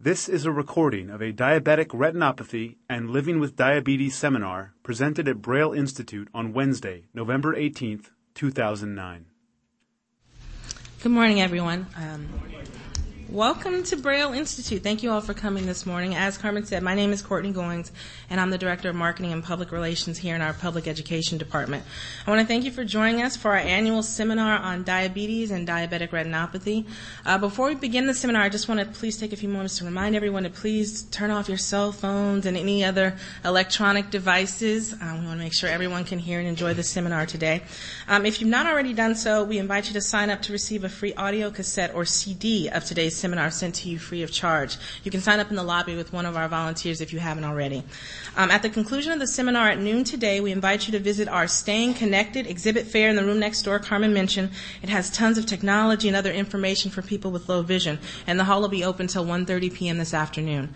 This is a recording of a diabetic retinopathy and living with diabetes seminar presented at Braille Institute on Wednesday, November 18th, 2009. Good morning, everyone. Um, Welcome to Braille Institute. Thank you all for coming this morning. As Carmen said, my name is Courtney Goings, and I'm the Director of Marketing and Public Relations here in our Public Education Department. I want to thank you for joining us for our annual seminar on diabetes and diabetic retinopathy. Uh, before we begin the seminar, I just want to please take a few moments to remind everyone to please turn off your cell phones and any other electronic devices. Um, we want to make sure everyone can hear and enjoy the seminar today. Um, if you've not already done so, we invite you to sign up to receive a free audio cassette or CD of today's seminar sent to you free of charge. You can sign up in the lobby with one of our volunteers if you haven't already. Um, at the conclusion of the seminar at noon today, we invite you to visit our Staying Connected exhibit fair in the room next door Carmen mentioned. It has tons of technology and other information for people with low vision, and the hall will be open until 1.30 p.m. this afternoon.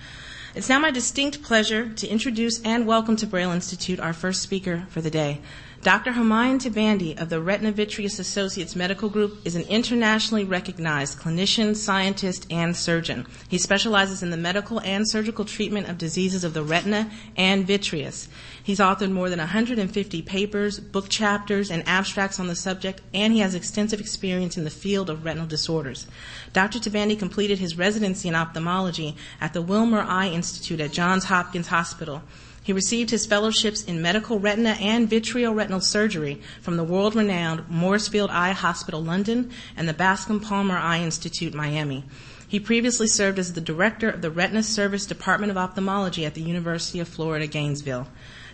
It's now my distinct pleasure to introduce and welcome to Braille Institute our first speaker for the day. Dr. Homayoun Tabandeh of the Retina Vitreous Associates Medical Group is an internationally recognized clinician, scientist, and surgeon. He specializes in the medical and surgical treatment of diseases of the retina and vitreous. He's authored more than 150 papers, book chapters, and abstracts on the subject, and he has extensive experience in the field of retinal disorders. Dr. Tabandeh completed his residency in ophthalmology at the Wilmer Eye Institute at Johns Hopkins Hospital. He received his fellowships in medical retina and vitreoretinal surgery from the world-renowned Moorfields Eye Hospital London and the Bascom Palmer Eye Institute Miami. He previously served as the director of the Retina Service Department of Ophthalmology at the University of Florida, Gainesville.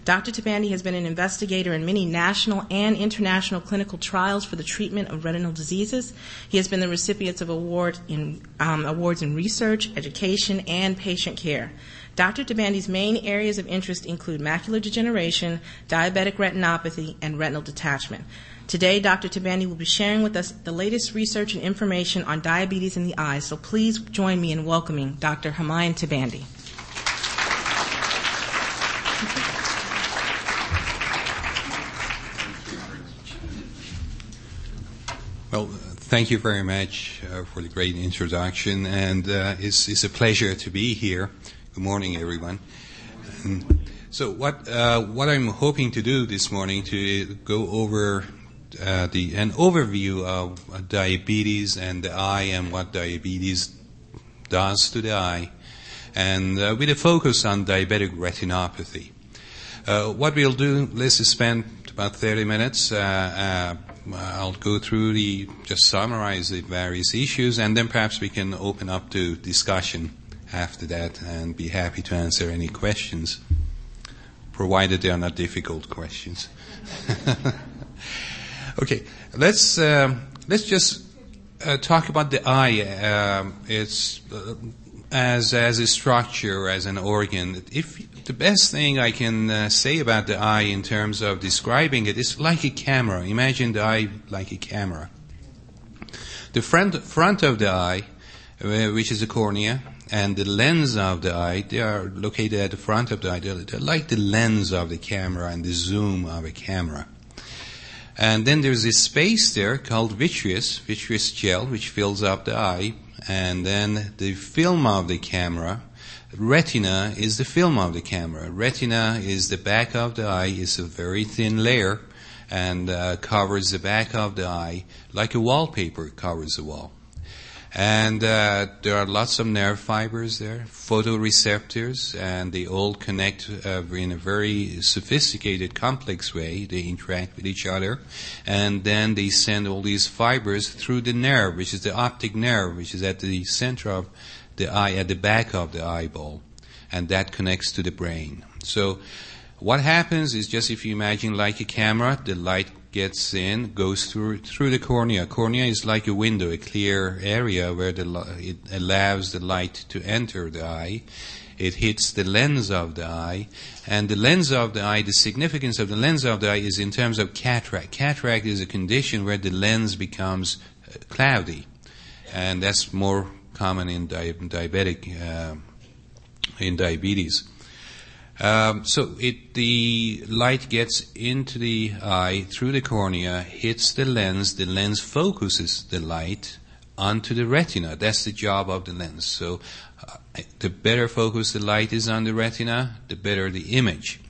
Dr. Tabandeh has been an investigator in many national and international clinical trials for the treatment of retinal diseases. He has been the recipient of award in, um, awards in research, education, and patient care. Dr. Tabandeh's main areas of interest include macular degeneration, diabetic retinopathy, and retinal detachment. Today, Dr. Tabandeh will be sharing with us the latest research and information on diabetes in the eye, so please join me in welcoming Dr. Homayoun Tabandeh. Well, thank you very much uh, for the great introduction, and uh, it's, it's, a pleasure to be here. Good morning, everyone. So, what uh, what I'm hoping to do this morning to go over uh, the an overview of diabetes and the eye and what diabetes does to the eye, and uh, with a focus on diabetic retinopathy. Uh, what we'll do, let's spend about 30 minutes. Uh, uh, I'll go through the, just summarize the various issues, and then perhaps we can open up to discussion after that and be happy to answer any questions, provided they are not difficult questions. okay, let's uh, let's just uh, talk about the eye. Uh, it's uh, as as a structure, as an organ. If the best thing I can uh, say about the eye in terms of describing it is like a camera. Imagine the eye like a camera. The front front of the eye, uh, which is the cornea, and the lens of the eye, they are located at the front of the eye. They're, they're like the lens of the camera and the zoom of a camera. And then there's this space there called vitreous, vitreous gel, which fills up the eye. And then the film of the camera, retina is the film of the camera. Retina is the back of the eye, it's a very thin layer and uh, covers the back of the eye like a wallpaper covers the wall. And uh, there are lots of nerve fibers there, photoreceptors, and they all connect uh, in a very sophisticated, complex way. They interact with each other, and then they send all these fibers through the nerve, which is the optic nerve, which is at the center of the eye, at the back of the eyeball, and that connects to the brain. So, what happens is just if you imagine like a camera, the light gets in, goes through through the cornea. Cornea is like a window, a clear area where the it allows the light to enter the eye. It hits the lens of the eye, and the lens of the eye. The significance of the lens of the eye is in terms of cataract. Cataract is a condition where the lens becomes uh, cloudy, and that's more common in di- diabetic uh, in diabetes. Um, so it, the light gets into the eye through the cornea, hits the lens, the lens focuses the light onto the retina. That's the job of the lens. So uh, the better focus the light is on the retina, the better the image.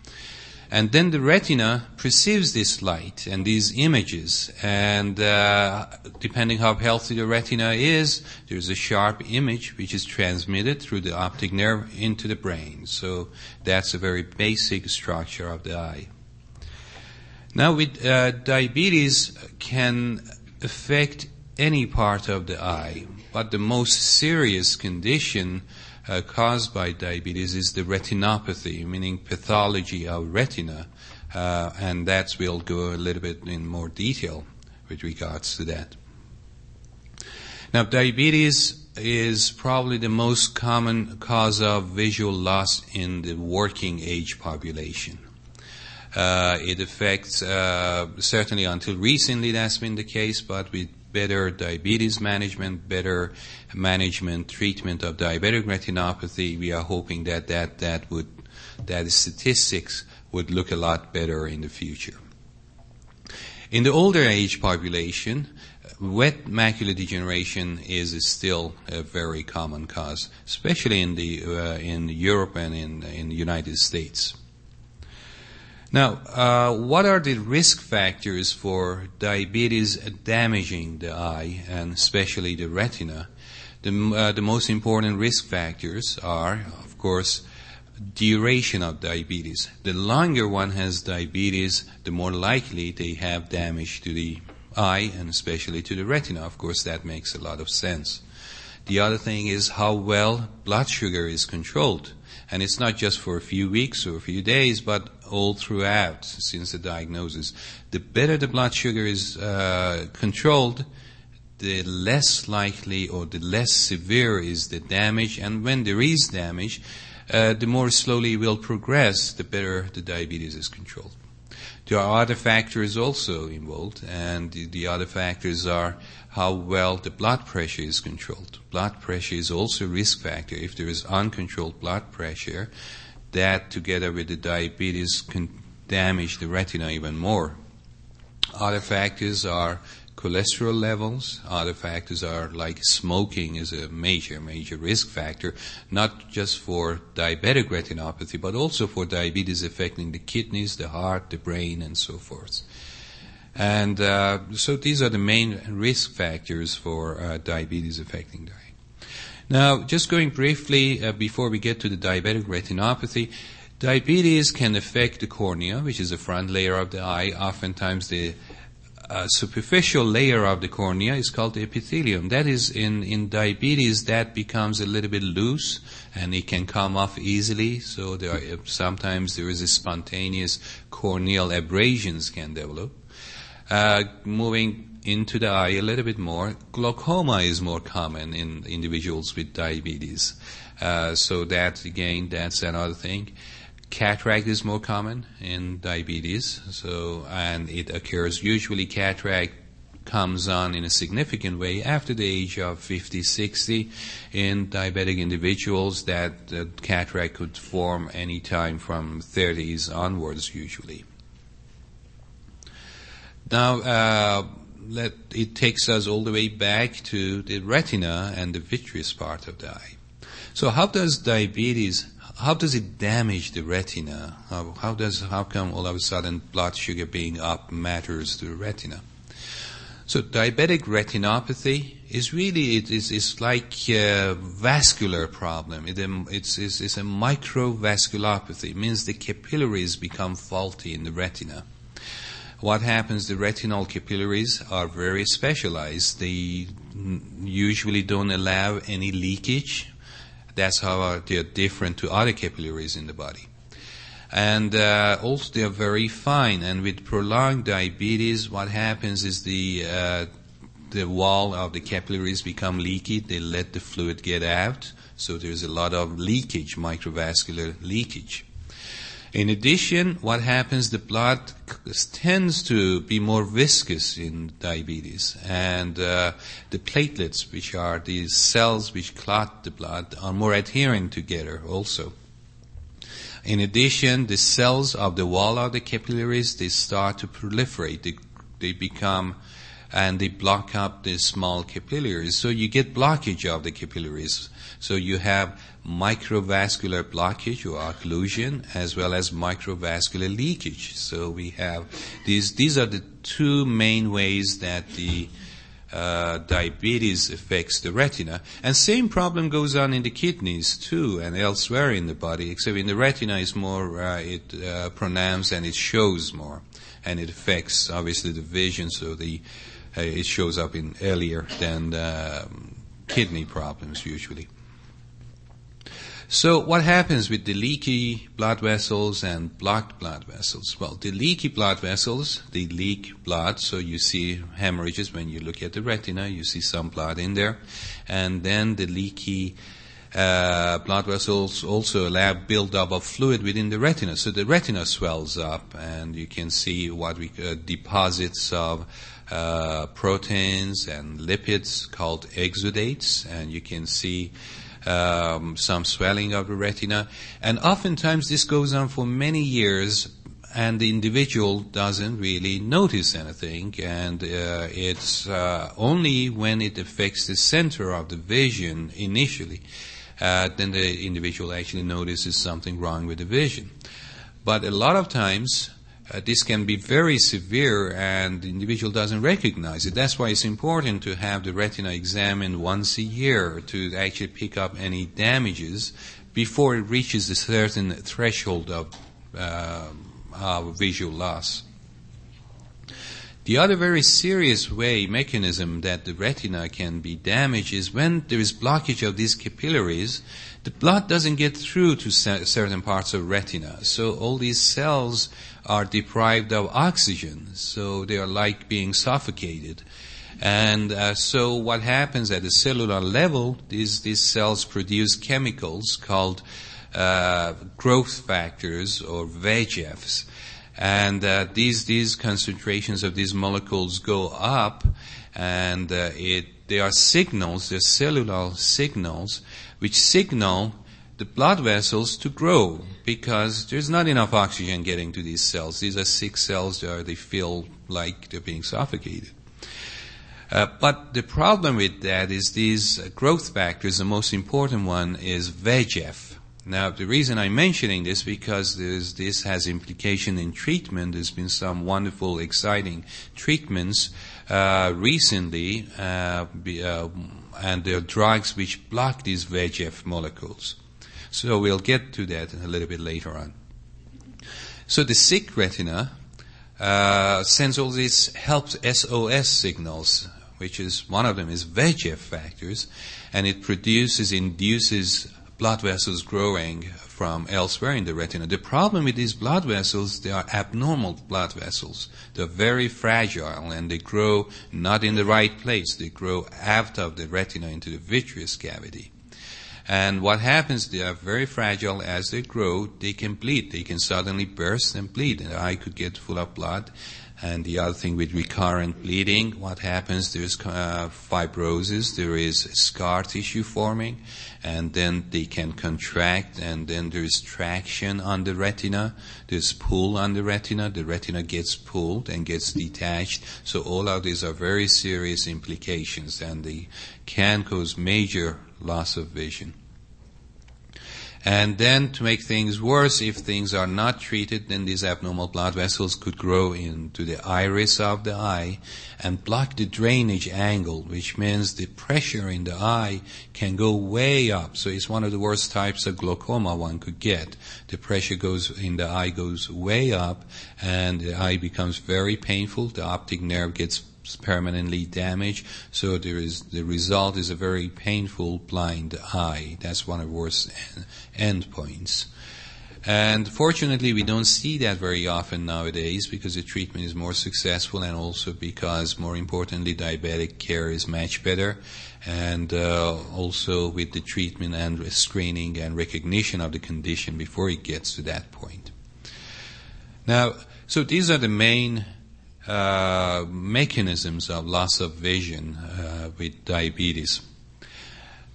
And then the retina perceives this light and these images. And uh, depending how healthy the retina is, there's a sharp image which is transmitted through the optic nerve into the brain. So that's a very basic structure of the eye. Now, with uh, diabetes, can affect any part of the eye, but the most serious condition uh, caused by diabetes is the retinopathy, meaning pathology of retina, uh, and that we'll go a little bit in more detail with regards to that. Now, diabetes is probably the most common cause of visual loss in the working age population. Uh, it affects, uh, certainly until recently that's been the case, but with better diabetes management, better management, treatment of diabetic retinopathy, we are hoping that that, that would, that statistics would look a lot better in the future. In the older age population, wet macular degeneration is still a very common cause, especially in the uh, in Europe and in in the United States. Now, uh, what are the risk factors for diabetes damaging the eye and especially the retina? The, uh, the most important risk factors are, of course, duration of diabetes. The longer one has diabetes, the more likely they have damage to the eye and especially to the retina. Of course, that makes a lot of sense. The other thing is how well blood sugar is controlled. And it's not just for a few weeks or a few days, but all throughout since the diagnosis. The better the blood sugar is uh, controlled, the less likely or the less severe is the damage. And when there is damage, uh, the more slowly it will progress, the better the diabetes is controlled. There are other factors also involved, and the, the other factors are how well the blood pressure is controlled. Blood pressure is also a risk factor. If there is uncontrolled blood pressure, that together with the diabetes can damage the retina even more. Other factors are cholesterol levels. Other factors are like smoking is a major, major risk factor, not just for diabetic retinopathy, but also for diabetes affecting the kidneys, the heart, the brain, and so forth. And uh, so these are the main risk factors for uh, diabetes affecting eye. Now, just going briefly uh, before we get to the diabetic retinopathy, diabetes can affect the cornea, which is the front layer of the eye. Oftentimes, the uh, superficial layer of the cornea is called the epithelium. That is, in, in diabetes, that becomes a little bit loose and it can come off easily. So there are, sometimes there is a spontaneous corneal abrasions can develop. Uh, moving into the eye a little bit more. Glaucoma is more common in individuals with diabetes. Uh, so that again, that's another thing. Cataract is more common in diabetes. So, and it occurs usually cataract comes on in a significant way after the age of 50, 60 in diabetic individuals that uh, cataract could form any time from 30s onwards usually. Now, uh, let, it takes us all the way back to the retina and the vitreous part of the eye. So how does diabetes, how does it damage the retina? How, how does, how come all of a sudden blood sugar being up matters to the retina? So diabetic retinopathy is really, it is, it's like a vascular problem. It, um, it's, it's, it's a microvasculopathy. It means the capillaries become faulty in the retina what happens, the retinal capillaries are very specialized. They usually don't allow any leakage. That's how they're different to other capillaries in the body. And uh, also they're very fine. And with prolonged diabetes, what happens is the uh, the wall of the capillaries become leaky. They let the fluid get out. So there's a lot of leakage, microvascular leakage. In addition, what happens, the blood tends to be more viscous in diabetes, and uh, the platelets, which are these cells which clot the blood, are more adherent together also. In addition, the cells of the wall of the capillaries, they start to proliferate. They, they become and they block up the small capillaries. So you get blockage of the capillaries. So you have microvascular blockage or occlusion as well as microvascular leakage. So we have these, these are the two main ways that the uh, diabetes affects the retina. And same problem goes on in the kidneys too and elsewhere in the body, except in the retina is more, uh, it uh, pronounced and it shows more. And it affects obviously the vision, so the, uh, it shows up in earlier than um, kidney problems usually. So what happens with the leaky blood vessels and blocked blood vessels? Well, the leaky blood vessels, they leak blood, so you see hemorrhages when you look at the retina, you see some blood in there. And then the leaky uh, blood vessels also allow buildup of fluid within the retina. So the retina swells up and you can see what we, uh, deposits of uh, proteins and lipids called exudates and you can see um, some swelling of the retina. And oftentimes this goes on for many years and the individual doesn't really notice anything and uh, it's uh, only when it affects the center of the vision initially uh, then the individual actually notices something wrong with the vision. But a lot of times uh, this can be very severe and the individual doesn't recognize it. That's why it's important to have the retina examined once a year to actually pick up any damages before it reaches a certain threshold of, uh, of visual loss. The other very serious way, mechanism that the retina can be damaged is when there is blockage of these capillaries, the blood doesn't get through to certain parts of retina. So all these cells are deprived of oxygen, so they are like being suffocated. And uh, so what happens at the cellular level is these cells produce chemicals called uh, growth factors or VEGFs. And uh, these these concentrations of these molecules go up, and uh, it they are signals, they're cellular signals, which signal the blood vessels to grow because there's not enough oxygen getting to these cells. These are sick cells that they feel like they're being suffocated. Uh, but the problem with that is these growth factors, the most important one is VEGF. Now, the reason I'm mentioning this because this has implication in treatment. There's been some wonderful, exciting treatments uh, recently, uh, be, uh, and there are drugs which block these VEGF molecules. So we'll get to that a little bit later on. So the sick retina uh, sends all these helps SOS signals, which is one of them is VEGF factors, and it produces, induces blood vessels growing from elsewhere in the retina. The problem with these blood vessels, they are abnormal blood vessels. They're very fragile and they grow not in the right place. They grow out of the retina into the vitreous cavity. And what happens, they are very fragile as they grow, they can bleed. They can suddenly burst and bleed. And the eye could get full of blood. And the other thing with recurrent bleeding, what happens, there's uh, fibrosis, there is scar tissue forming, and then they can contract, and then there's traction on the retina, there's pull on the retina, the retina gets pulled and gets detached. So all of these are very serious implications, and they can cause major loss of vision. And then to make things worse, if things are not treated, then these abnormal blood vessels could grow into the iris of the eye and block the drainage angle, which means the pressure in the eye can go way up. So it's one of the worst types of glaucoma one could get. The pressure goes in the eye goes way up and the eye becomes very painful. The optic nerve gets permanently damaged. So there is the result is a very painful blind eye. That's one of worst endpoints. And fortunately, we don't see that very often nowadays because the treatment is more successful and also because, more importantly, diabetic care is much better. And uh, also with the treatment and screening and recognition of the condition before it gets to that point. Now, so these are the main uh, mechanisms of loss of vision uh, with diabetes.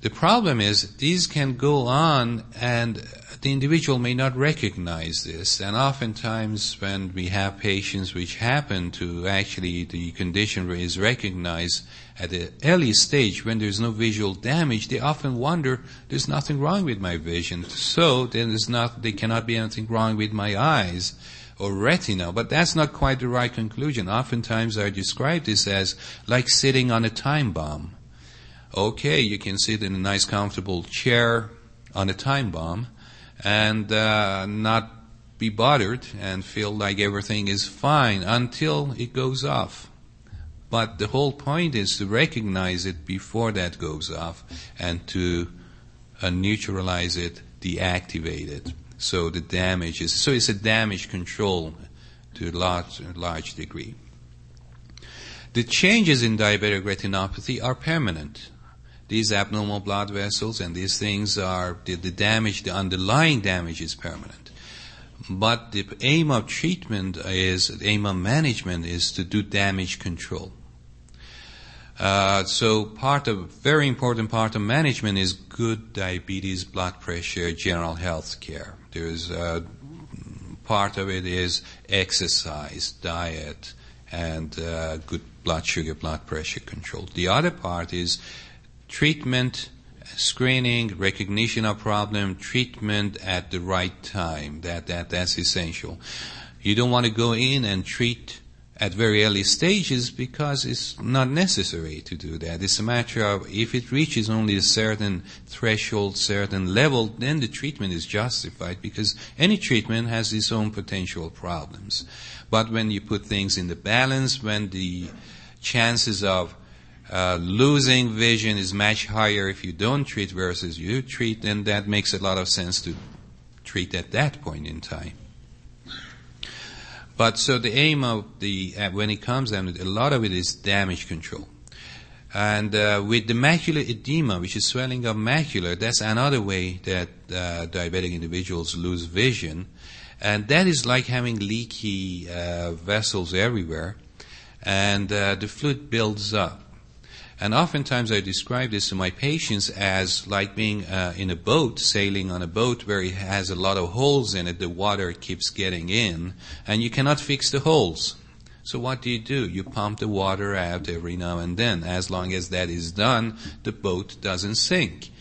The problem is these can go on and the individual may not recognize this. And oftentimes when we have patients which happen to actually the condition is recognized at the early stage when there's no visual damage, they often wonder, there's nothing wrong with my vision. So then there's not, there cannot be anything wrong with my eyes or retina. But that's not quite the right conclusion. Oftentimes I describe this as like sitting on a time bomb. Okay, you can sit in a nice comfortable chair on a time bomb and uh, not be bothered and feel like everything is fine until it goes off. But the whole point is to recognize it before that goes off and to uh, neutralize it, deactivate it. So the damage is, so it's a damage control to a large, large degree. The changes in diabetic retinopathy are permanent. These abnormal blood vessels and these things are, the, the damage, the underlying damage is permanent. But the aim of treatment is, the aim of management is to do damage control. Uh, so part of, very important part of management is good diabetes, blood pressure, general health care. There's, uh, part of it is exercise, diet, and uh, good blood sugar, blood pressure control. The other part is treatment, screening, recognition of problem, treatment at the right time. That, that, that's essential. You don't want to go in and treat at very early stages because it's not necessary to do that. It's a matter of if it reaches only a certain threshold, certain level, then the treatment is justified because any treatment has its own potential problems. But when you put things in the balance, when the chances of uh, losing vision is much higher if you don't treat versus you treat, then that makes a lot of sense to treat at that point in time. But so the aim of the uh, when it comes down, a lot of it is damage control. And uh, with the macular edema, which is swelling of macula, that's another way that uh, diabetic individuals lose vision, and that is like having leaky uh, vessels everywhere, and uh, the fluid builds up. And oftentimes I describe this to my patients as like being uh, in a boat, sailing on a boat where it has a lot of holes in it, the water keeps getting in, and you cannot fix the holes. So what do you do? You pump the water out every now and then. As long as that is done, the boat doesn't sink.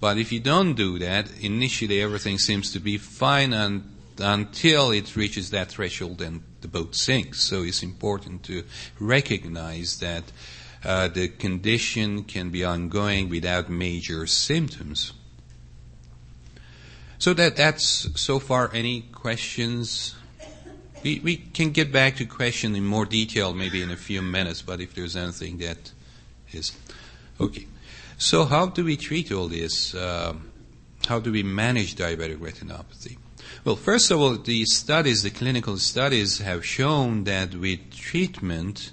But if you don't do that, initially everything seems to be fine and until it reaches that threshold and the boat sinks. So it's important to recognize that uh, the condition can be ongoing without major symptoms. So that that's so far. Any questions? We we can get back to question in more detail maybe in a few minutes. But if there's anything that is okay. So how do we treat all this? Uh, how do we manage diabetic retinopathy? Well, first of all, the studies, the clinical studies have shown that with treatment,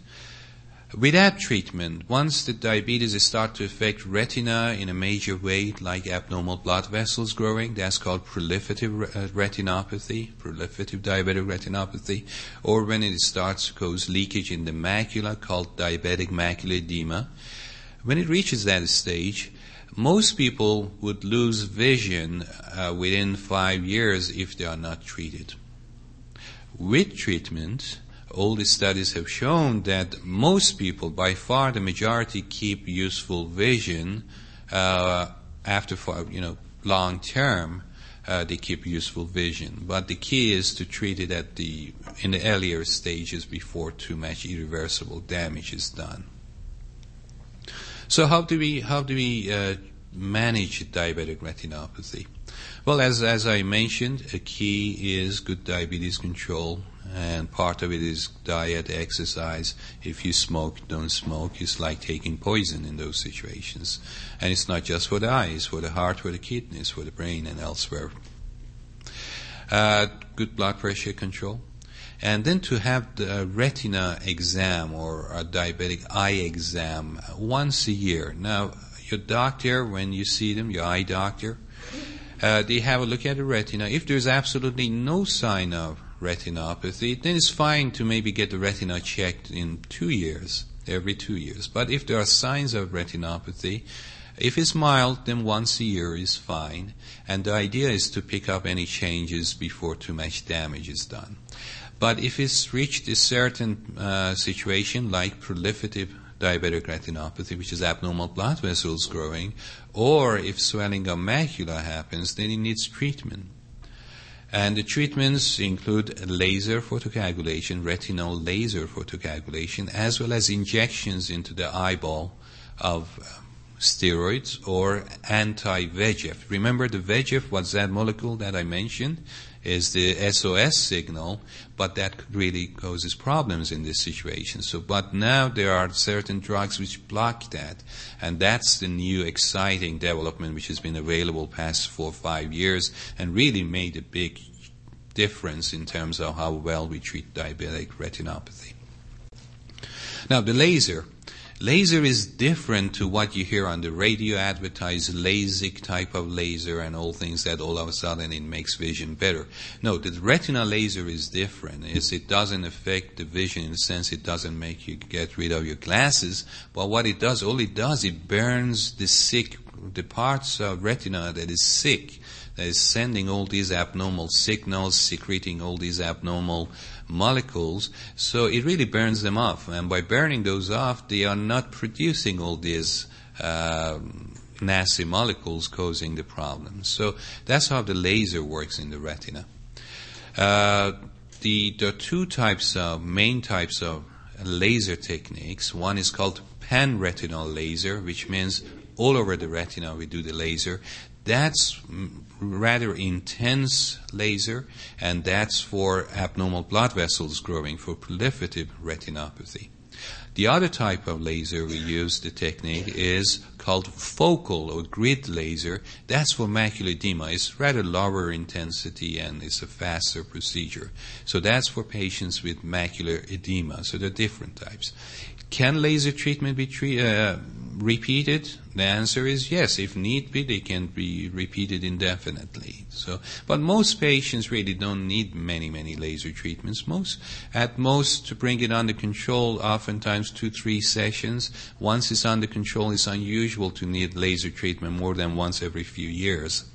Without treatment, once the diabetes start to affect retina in a major way, like abnormal blood vessels growing, that's called proliferative uh, retinopathy, proliferative diabetic retinopathy, or when it starts to cause leakage in the macula, called diabetic macular edema. When it reaches that stage, most people would lose vision uh, within five years if they are not treated. With treatment, all the studies have shown that most people, by far the majority, keep useful vision uh, after, you know, long term. Uh, they keep useful vision, but the key is to treat it at the in the earlier stages before too much irreversible damage is done. So how do we how do we uh, manage diabetic retinopathy? Well, as as I mentioned, a key is good diabetes control and part of it is diet, exercise. If you smoke, don't smoke. It's like taking poison in those situations. And it's not just for the eyes, for the heart, for the kidneys, for the brain, and elsewhere. Uh, good blood pressure control. And then to have the retina exam or a diabetic eye exam once a year. Now, your doctor, when you see them, your eye doctor, uh, they have a look at the retina. If there's absolutely no sign of retinopathy, then it's fine to maybe get the retina checked in two years, every two years. But if there are signs of retinopathy, If it's mild, then once a year is fine. And the idea is to pick up any changes before too much damage is done. But if it's reached a certain uh, situation like proliferative diabetic retinopathy, which is abnormal blood vessels growing, or if swelling of macula happens, then it needs treatment. And the treatments include laser photocoagulation, retinal laser photocoagulation, as well as injections into the eyeball of uh, steroids or anti-VEGF. Remember the VEGF was that molecule that I mentioned? Is the SOS signal, but that really causes problems in this situation. So, but now there are certain drugs which block that, and that's the new exciting development which has been available past four or five years and really made a big difference in terms of how well we treat diabetic retinopathy. Now, the laser Laser is different to what you hear on the radio advertised LASIK type of laser and all things that all of a sudden it makes vision better. No, the retina laser is different. Is it doesn't affect the vision in the sense it doesn't make you get rid of your glasses, but what it does, all it does, it burns the sick, the parts of retina that is sick, that is sending all these abnormal signals, secreting all these abnormal molecules, so it really burns them off. And by burning those off, they are not producing all these uh, nasty molecules causing the problem. So that's how the laser works in the retina. Uh, the, the two types of main types of laser techniques. One is called pan-retinal laser, which means all over the retina we do the laser. That's rather intense laser, and that's for abnormal blood vessels growing for proliferative retinopathy. The other type of laser we use, the technique, is called focal or grid laser. That's for macular edema. It's rather lower intensity and it's a faster procedure. So that's for patients with macular edema. So there are different types. Can laser treatment be uh, repeated? The answer is yes. If need be, they can be repeated indefinitely. So, but most patients really don't need many, many laser treatments. Most, at most, to bring it under control, oftentimes two, three sessions. Once it's under control, it's unusual to need laser treatment more than once every few years.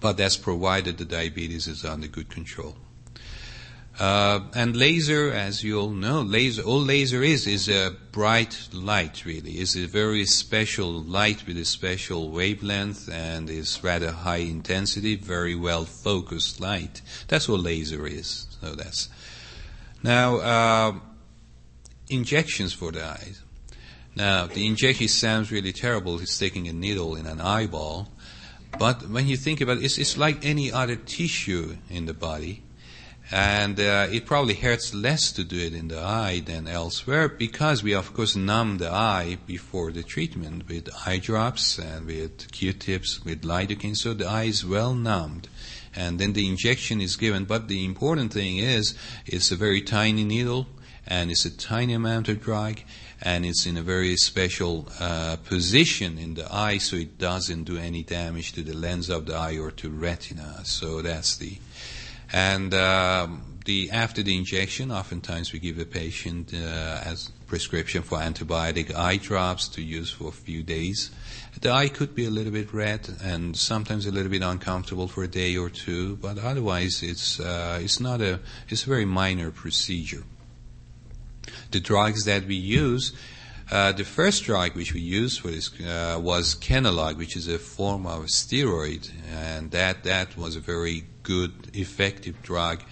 But that's provided the diabetes is under good control. Uh, and laser, as you all know, laser, all laser is, is a bright light really. It's a very special light with a special wavelength and is rather high intensity, very well focused light. That's what laser is. So that's, now, uh, injections for the eyes. Now, the injection sounds really terrible. It's sticking a needle in an eyeball. But when you think about it, it's, it's like any other tissue in the body and uh, it probably hurts less to do it in the eye than elsewhere because we of course numb the eye before the treatment with eye drops and with q-tips with lidocaine. So the eye is well numbed. And then the injection is given. But the important thing is it's a very tiny needle and it's a tiny amount of drug and it's in a very special uh, position in the eye. So it doesn't do any damage to the lens of the eye or to retina. So that's the and um, the, after the injection, oftentimes we give the patient uh, as prescription for antibiotic eye drops to use for a few days. The eye could be a little bit red and sometimes a little bit uncomfortable for a day or two, but otherwise it's uh, it's not a it's a very minor procedure. The drugs that we use. Uh, the first drug which we used for this uh, was Kenalog, which is a form of steroid, and that that was a very good, effective drug.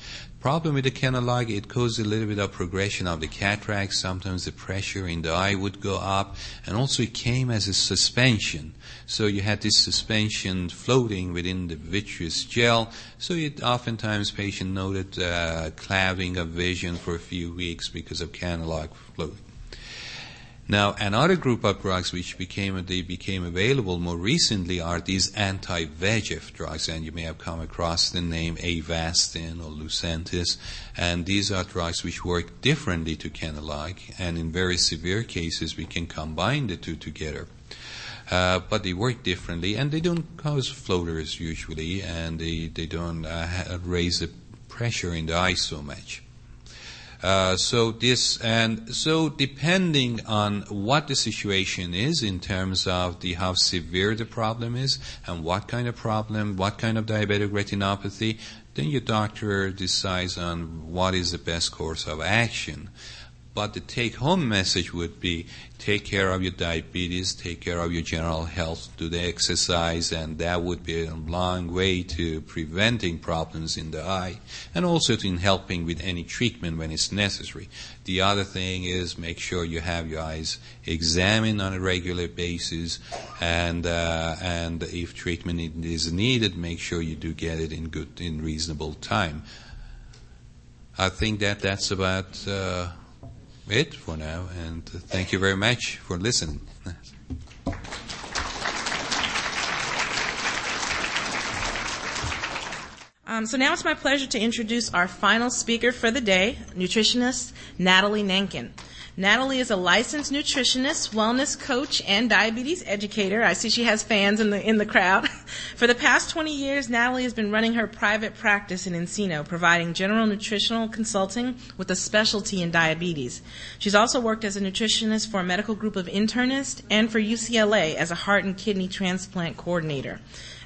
Problem with the Kenalog, it causes a little bit of progression of the cataract. Sometimes the pressure in the eye would go up, and also it came as a suspension. So you had this suspension floating within the vitreous gel. So it oftentimes patient noted uh, clouding of vision for a few weeks because of Kenalog floating. Now, another group of drugs which became they became available more recently are these anti-VEGF drugs, and you may have come across the name Avastin or Lucentis, and these are drugs which work differently to Kenalog, and in very severe cases we can combine the two together. Uh, but they work differently, and they don't cause floaters usually, and they they don't uh, raise the pressure in the eye so much. Uh, so this and so depending on what the situation is in terms of the how severe the problem is and what kind of problem, what kind of diabetic retinopathy, then your doctor decides on what is the best course of action. But the take home message would be take care of your diabetes, take care of your general health, do the exercise, and that would be a long way to preventing problems in the eye and also in helping with any treatment when it's necessary. The other thing is make sure you have your eyes examined on a regular basis and, uh, and if treatment is needed, make sure you do get it in good, in reasonable time. I think that that's about, uh, it for now, and thank you very much for listening. Um, so now it's my pleasure to introduce our final speaker for the day, nutritionist Natalie Nankin. Natalie is a licensed nutritionist, wellness coach, and diabetes educator. I see she has fans in the in the crowd. For the past 20 years, Natalie has been running her private practice in Encino, providing general nutritional consulting with a specialty in diabetes. She's also worked as a nutritionist for a medical group of internists and for UCLA as a heart and kidney transplant coordinator.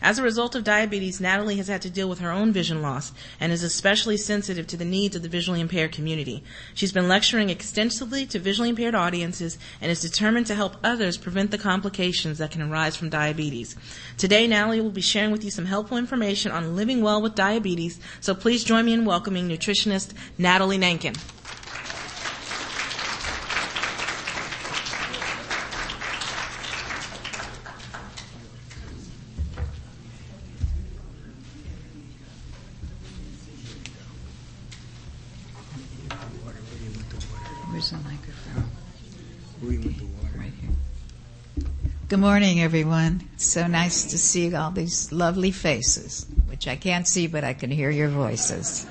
As a result of diabetes, Natalie has had to deal with her own vision loss and is especially sensitive to the needs of the visually impaired community. She's been lecturing extensively to visually impaired audiences and is determined to help others prevent the complications that can arise from diabetes. Today, Natalie will be sharing with you some helpful information on living well with diabetes, so please join me in welcoming nutritionist Natalie Nankin. Good morning, everyone. So nice to see all these lovely faces, which I can't see, but I can hear your voices.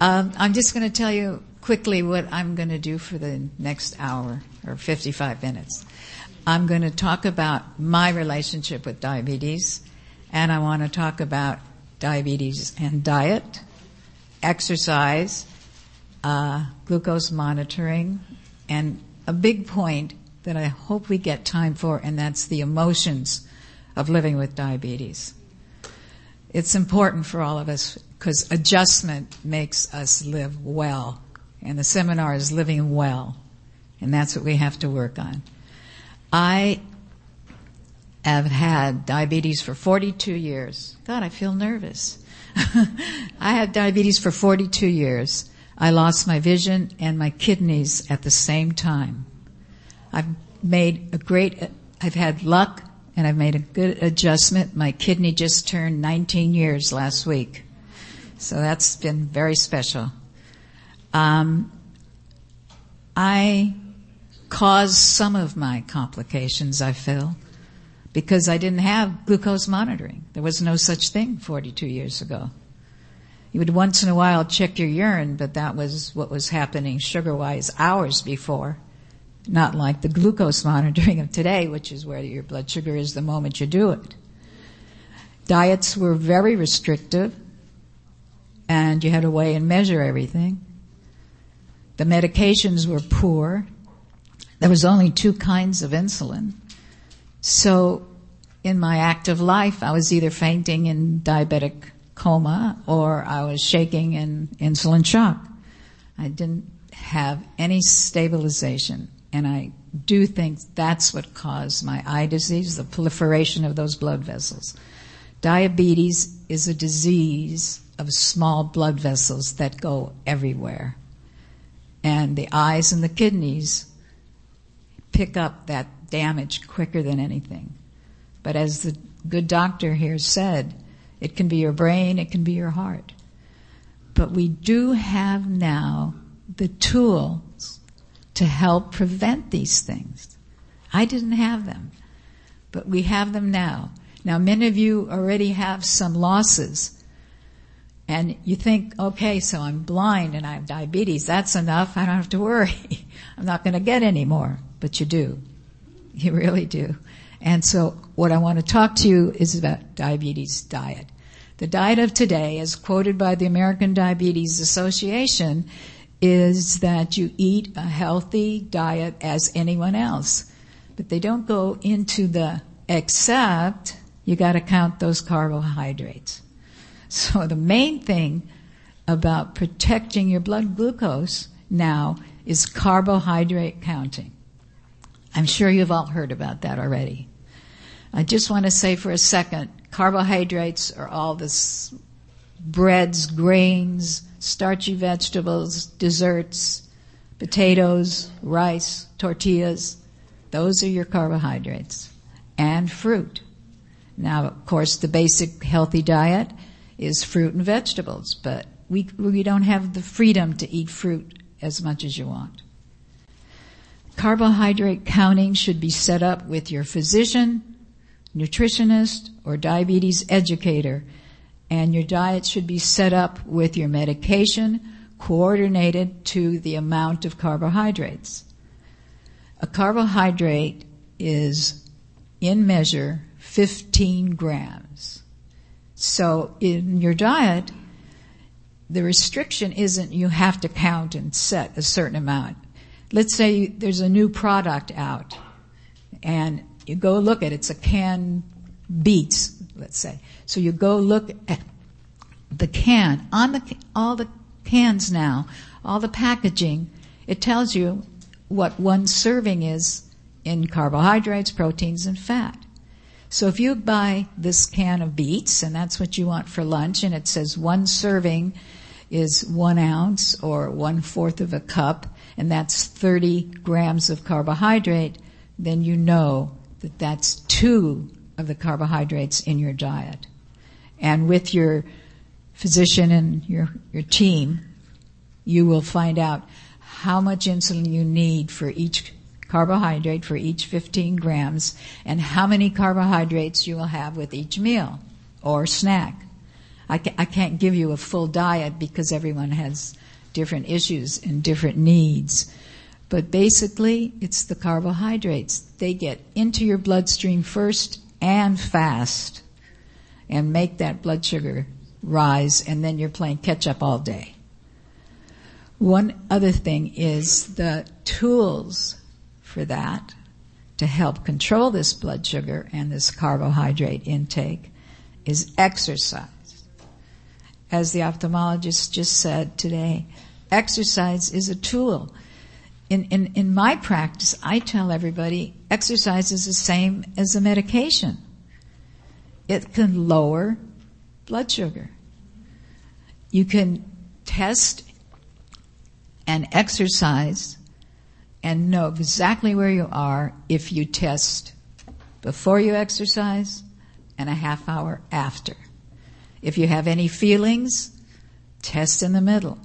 Um, I'm just going to tell you quickly what I'm going to do for the next hour or 55 minutes. I'm going to talk about my relationship with diabetes, and I want to talk about diabetes and diet, exercise, uh, glucose monitoring, and a big point that I hope we get time for, and that's the emotions of living with diabetes. It's important for all of us because adjustment makes us live well. And the seminar is living well. And that's what we have to work on. I have had diabetes for 42 years. God, I feel nervous. I had diabetes for 42 years. I lost my vision and my kidneys at the same time. I've made a great, I've had luck and I've made a good adjustment. My kidney just turned 19 years last week. So that's been very special. Um, I caused some of my complications, I feel, because I didn't have glucose monitoring. There was no such thing 42 years ago. You would once in a while check your urine, but that was what was happening sugar wise hours before. Not like the glucose monitoring of today, which is where your blood sugar is the moment you do it. Diets were very restrictive and you had to weigh and measure everything. The medications were poor. There was only two kinds of insulin. So in my active life, I was either fainting in diabetic coma or I was shaking in insulin shock. I didn't have any stabilization. And I do think that's what caused my eye disease, the proliferation of those blood vessels. Diabetes is a disease of small blood vessels that go everywhere. And the eyes and the kidneys pick up that damage quicker than anything. But as the good doctor here said, it can be your brain, it can be your heart. But we do have now the tools to help prevent these things. I didn't have them, but we have them now. Now many of you already have some losses and you think, okay, so I'm blind and I have diabetes. That's enough. I don't have to worry. I'm not going to get any more. But you do. You really do. And so what I want to talk to you is about diabetes diet. The diet of today, as quoted by the American Diabetes Association, is that you eat a healthy diet as anyone else. But they don't go into the except you got to count those carbohydrates. So the main thing about protecting your blood glucose now is carbohydrate counting. I'm sure you've all heard about that already. I just want to say for a second, carbohydrates are all this breads, grains, starchy vegetables, desserts, potatoes, rice, tortillas. Those are your carbohydrates. And fruit. Now, of course, the basic healthy diet is fruit and vegetables, but we, we don't have the freedom to eat fruit as much as you want. Carbohydrate counting should be set up with your physician, nutritionist, or diabetes educator, and your diet should be set up with your medication coordinated to the amount of carbohydrates. A carbohydrate is, in measure, 15 grams. So in your diet, the restriction isn't you have to count and set a certain amount. Let's say there's a new product out and you go look at it. It's a can beets, let's say. So you go look at the can. On the, all the cans now, all the packaging, it tells you what one serving is in carbohydrates, proteins, and fat. So if you buy this can of beets, and that's what you want for lunch, and it says one serving is one ounce or one fourth of a cup, and that's 30 grams of carbohydrate, then you know that that's two of the carbohydrates in your diet. And with your physician and your, your team, you will find out how much insulin you need for each carbohydrate for each 15 grams and how many carbohydrates you will have with each meal or snack. I, ca- I can't give you a full diet because everyone has different issues and different needs. But basically, it's the carbohydrates. They get into your bloodstream first and fast and make that blood sugar rise, and then you're playing catch up all day. One other thing is the tools for that to help control this blood sugar and this carbohydrate intake is exercise as the ophthalmologist just said today, exercise is a tool. In, in, in my practice, I tell everybody exercise is the same as a medication. It can lower blood sugar. You can test and exercise and know exactly where you are if you test before you exercise and a half hour after. If you have any feelings, test in the middle.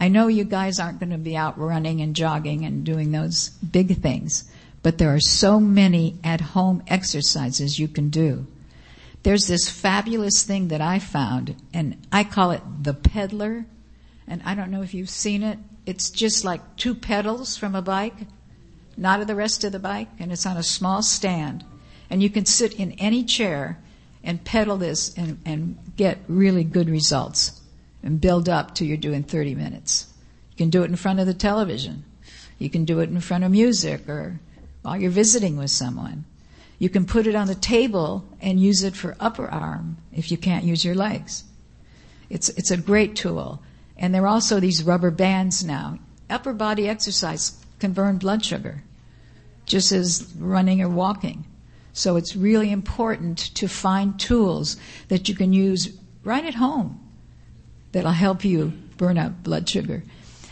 I know you guys aren't going to be out running and jogging and doing those big things, but there are so many at home exercises you can do. There's this fabulous thing that I found, and I call it the peddler. And I don't know if you've seen it. It's just like two pedals from a bike, not of the rest of the bike, and it's on a small stand. And you can sit in any chair and pedal this and, and get really good results and build up to you're doing 30 minutes. You can do it in front of the television. You can do it in front of music or while you're visiting with someone. You can put it on the table and use it for upper arm if you can't use your legs. It's, it's a great tool. And there are also these rubber bands now. Upper body exercise can burn blood sugar, just as running or walking. So it's really important to find tools that you can use right at home that'll help you burn up blood sugar.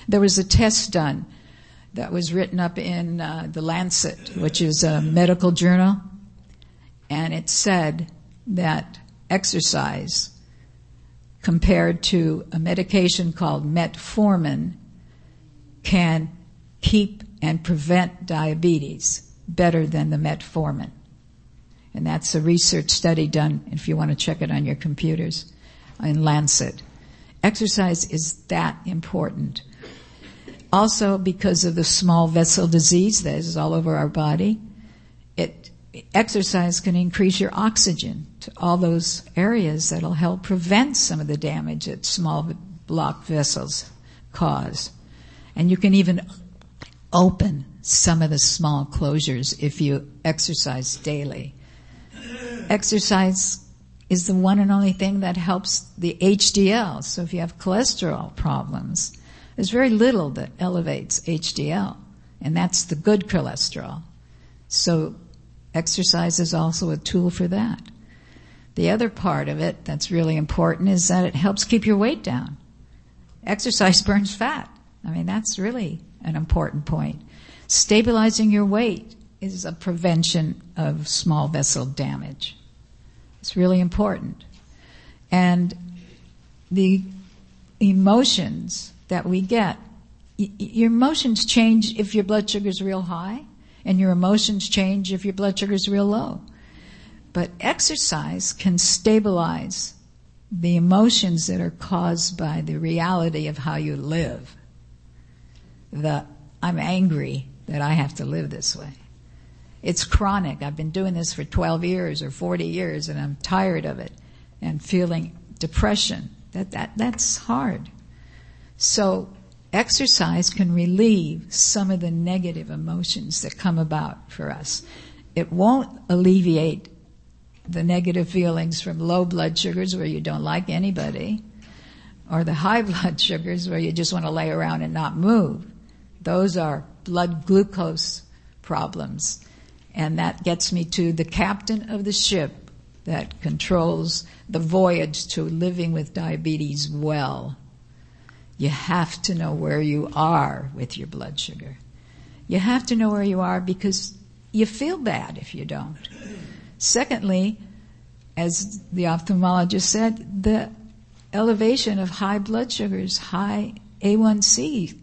There was a test done that was written up in uh, the Lancet, which is a medical journal, and it said that exercise compared to a medication called metformin can keep and prevent diabetes better than the metformin. And that's a research study done, if you want to check it on your computers, in Lancet. Exercise is that important. Also, because of the small vessel disease that is all over our body, it, exercise can increase your oxygen to all those areas that'll help prevent some of the damage that small block vessels cause. And you can even open some of the small closures if you exercise daily. Exercise is the one and only thing that helps the HDL. So if you have cholesterol problems, there's very little that elevates HDL, and that's the good cholesterol. So exercise is also a tool for that. The other part of it that's really important is that it helps keep your weight down. Exercise burns fat. I mean, that's really an important point. Stabilizing your weight is a prevention of small vessel damage. It's really important. And the emotions that we get, y- your emotions change if your blood sugar is real high, and your emotions change if your blood sugar is real low. But exercise can stabilize the emotions that are caused by the reality of how you live. The I'm angry that I have to live this way. It's chronic. I've been doing this for 12 years or 40 years and I'm tired of it and feeling depression. That, that, that's hard. So exercise can relieve some of the negative emotions that come about for us. It won't alleviate the negative feelings from low blood sugars where you don't like anybody, or the high blood sugars where you just want to lay around and not move. Those are blood glucose problems. And that gets me to the captain of the ship that controls the voyage to living with diabetes well. You have to know where you are with your blood sugar. You have to know where you are because you feel bad if you don't. Secondly, as the ophthalmologist said, the elevation of high blood sugars, high A1C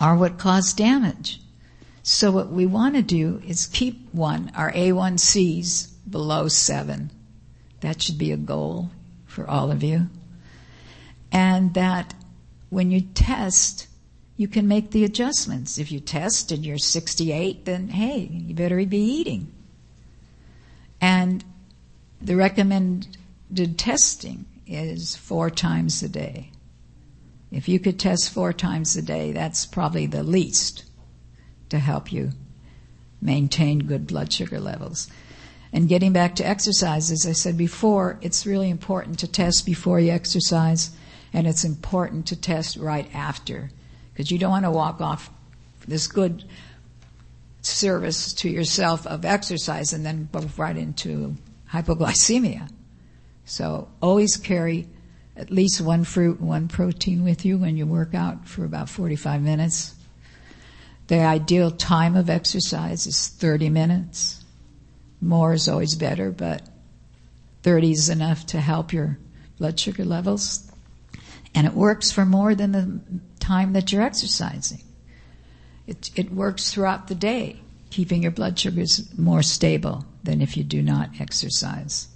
are what cause damage. So what we want to do is keep one, our A1Cs below seven. That should be a goal for all of you. And that when you test, you can make the adjustments. If you test and you're 68, then hey, you better be eating. And the recommended testing is four times a day. If you could test four times a day, that's probably the least to help you maintain good blood sugar levels. And getting back to exercise, as I said before, it's really important to test before you exercise, and it's important to test right after, because you don't want to walk off this good service to yourself of exercise and then go right into hypoglycemia. So always carry at least one fruit and one protein with you when you work out for about 45 minutes. The ideal time of exercise is 30 minutes. More is always better, but 30 is enough to help your blood sugar levels. And it works for more than the time that you're exercising. It, it works throughout the day, keeping your blood sugars more stable than if you do not exercise.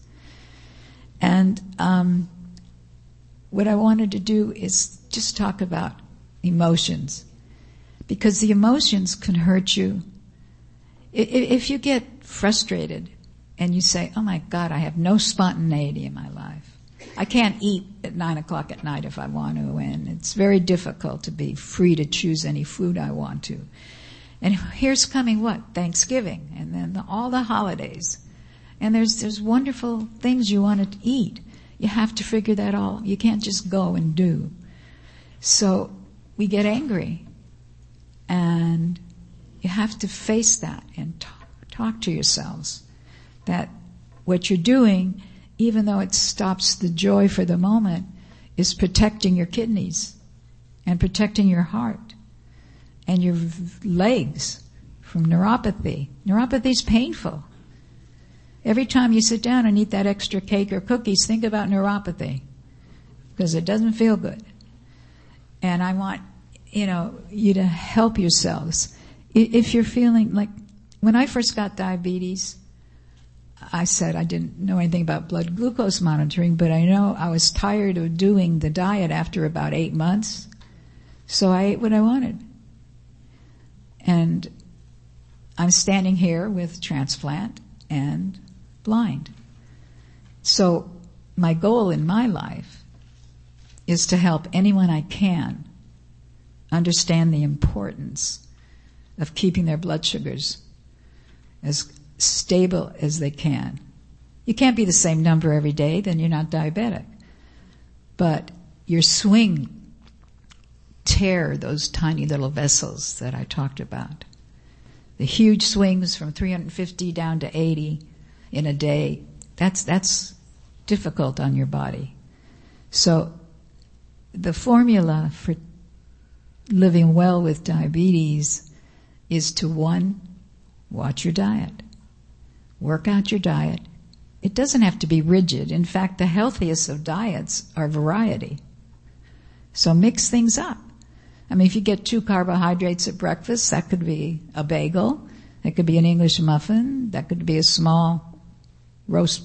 And um, what I wanted to do is just talk about emotions. Because the emotions can hurt you. If you get frustrated and you say, oh my God, I have no spontaneity in my life. I can't eat at nine o'clock at night if I want to, and it's very difficult to be free to choose any food I want to. And here's coming what? Thanksgiving, and then the, all the holidays. And there's, there's wonderful things you want to eat. You have to figure that all. You can't just go and do. So we get angry. And you have to face that and talk, talk to yourselves that what you're doing, even though it stops the joy for the moment, is protecting your kidneys and protecting your heart and your legs from neuropathy. Neuropathy is painful. Every time you sit down and eat that extra cake or cookies, think about neuropathy because it doesn't feel good. And I want, you know, you to help yourselves. If you're feeling like, when I first got diabetes, I said I didn't know anything about blood glucose monitoring, but I know I was tired of doing the diet after about eight months. So I ate what I wanted. And I'm standing here with transplant and blind. So my goal in my life is to help anyone I can understand the importance of keeping their blood sugars as stable as they can. You can't be the same number every day, then you're not diabetic. But your swing tear those tiny little vessels that I talked about. The huge swings from 350 down to 80 in a day, that's, that's difficult on your body. So the formula for living well with diabetes is to one, watch your diet. Work out your diet. It doesn't have to be rigid. In fact, the healthiest of diets are variety. So mix things up. I mean, if you get two carbohydrates at breakfast, that could be a bagel. That could be an English muffin. That could be a small roast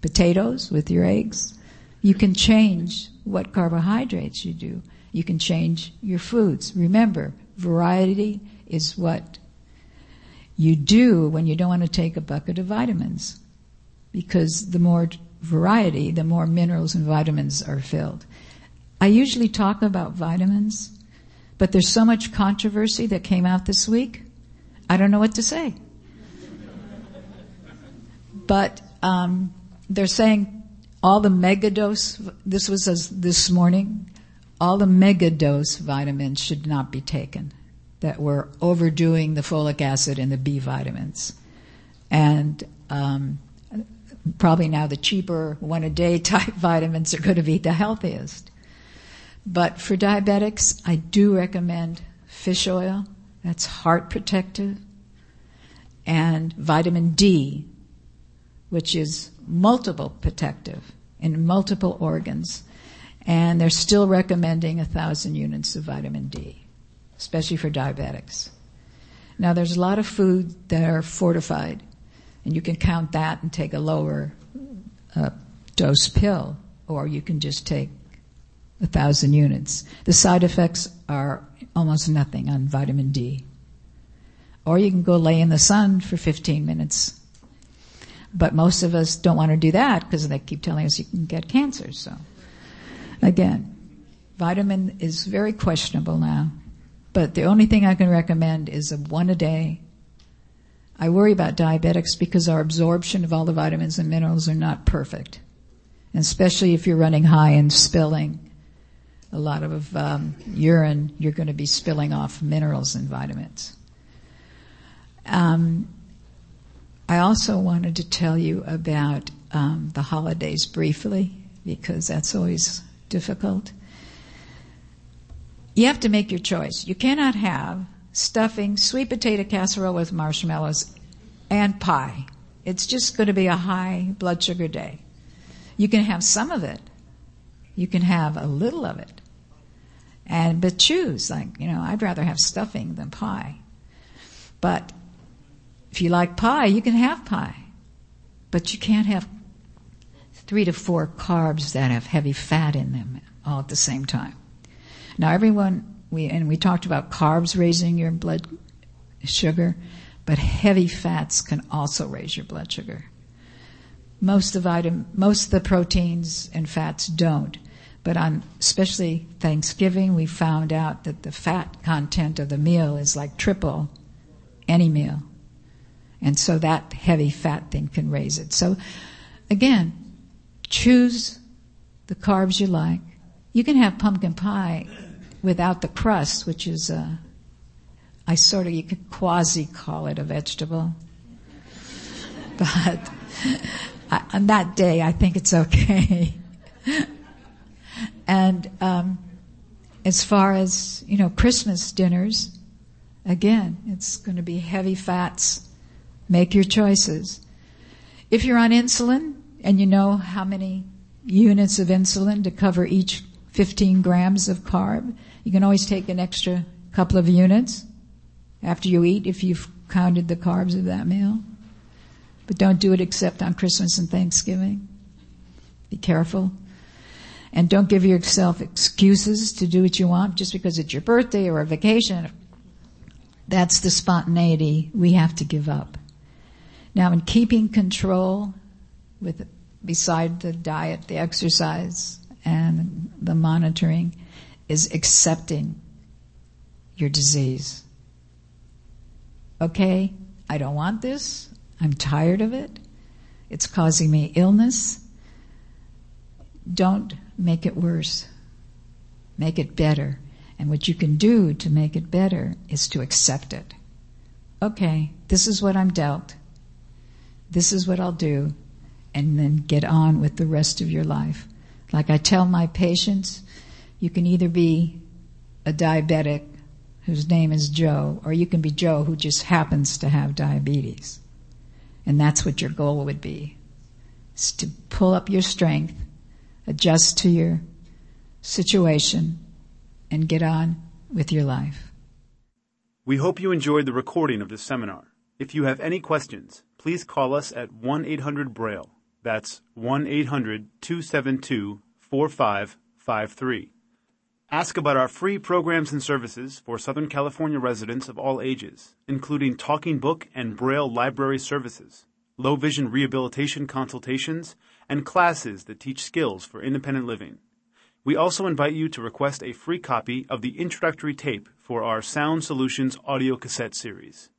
potatoes with your eggs. You can change what carbohydrates you do. You can change your foods. Remember, variety is what you do when you don't want to take a bucket of vitamins. Because the more variety, the more minerals and vitamins are filled. I usually talk about vitamins, but there's so much controversy that came out this week. I don't know what to say. but um, they're saying all the megadose. This was this morning. All the megadose vitamins should not be taken. That we're overdoing the folic acid and the B vitamins, and um, probably now the cheaper one a day type vitamins are going to be the healthiest. But for diabetics, I do recommend fish oil. That's heart protective. And vitamin D, which is multiple protective in multiple organs. And they're still recommending a thousand units of vitamin D, especially for diabetics. Now there's a lot of food that are fortified, and you can count that and take a lower uh, dose pill, or you can just take a thousand units. The side effects are almost nothing on vitamin D. Or you can go lay in the sun for 15 minutes. But most of us don't want to do that because they keep telling us you can get cancer. So, again, vitamin is very questionable now. But the only thing I can recommend is a one a day. I worry about diabetics because our absorption of all the vitamins and minerals are not perfect. And especially if you're running high and spilling a lot of um, urine, you're going to be spilling off minerals and vitamins. Um, I also wanted to tell you about um, the holidays briefly because that's always difficult. You have to make your choice. You cannot have stuffing, sweet potato casserole with marshmallows, and pie. It's just going to be a high blood sugar day. You can have some of it. You can have a little of it and but choose like you know I'd rather have stuffing than pie. But if you like pie, you can have pie, but you can't have three to four carbs that have heavy fat in them all at the same time. Now everyone we and we talked about carbs raising your blood sugar, but heavy fats can also raise your blood sugar. Most of item, most of the proteins and fats don't. But on especially Thanksgiving, we found out that the fat content of the meal is like triple any meal. And so that heavy fat thing can raise it. So again, choose the carbs you like. You can have pumpkin pie without the crust, which is a, I sort of, you could quasi call it a vegetable. But I, on that day, I think it's okay. And um, as far as you know, Christmas dinners, again, it's going to be heavy fats. Make your choices. If you're on insulin and you know how many units of insulin to cover each 15 grams of carb, you can always take an extra couple of units after you eat if you've counted the carbs of that meal. But don't do it except on Christmas and Thanksgiving. Be careful. And don't give yourself excuses to do what you want just because it's your birthday or a vacation. That's the spontaneity we have to give up. Now, in keeping control with, beside the diet, the exercise, and the monitoring, is accepting your disease. Okay, I don't want this. I'm tired of it. It's causing me illness. Don't make it worse. Make it better. And what you can do to make it better is to accept it. Okay, this is what I'm dealt. This is what I'll do. And then get on with the rest of your life. Like I tell my patients, you can either be a diabetic whose name is Joe, or you can be Joe who just happens to have diabetes. And that's what your goal would be. Is to pull up your strength, adjust to your situation, and get on with your life. We hope you enjoyed the recording of this seminar. If you have any questions, please call us at 1 800 Braille. That's 1 800 272 4553. Ask about our free programs and services for Southern California residents of all ages, including talking book and Braille library services, low vision rehabilitation consultations, and classes that teach skills for independent living. We also invite you to request a free copy of the introductory tape for our Sound Solutions audio cassette series.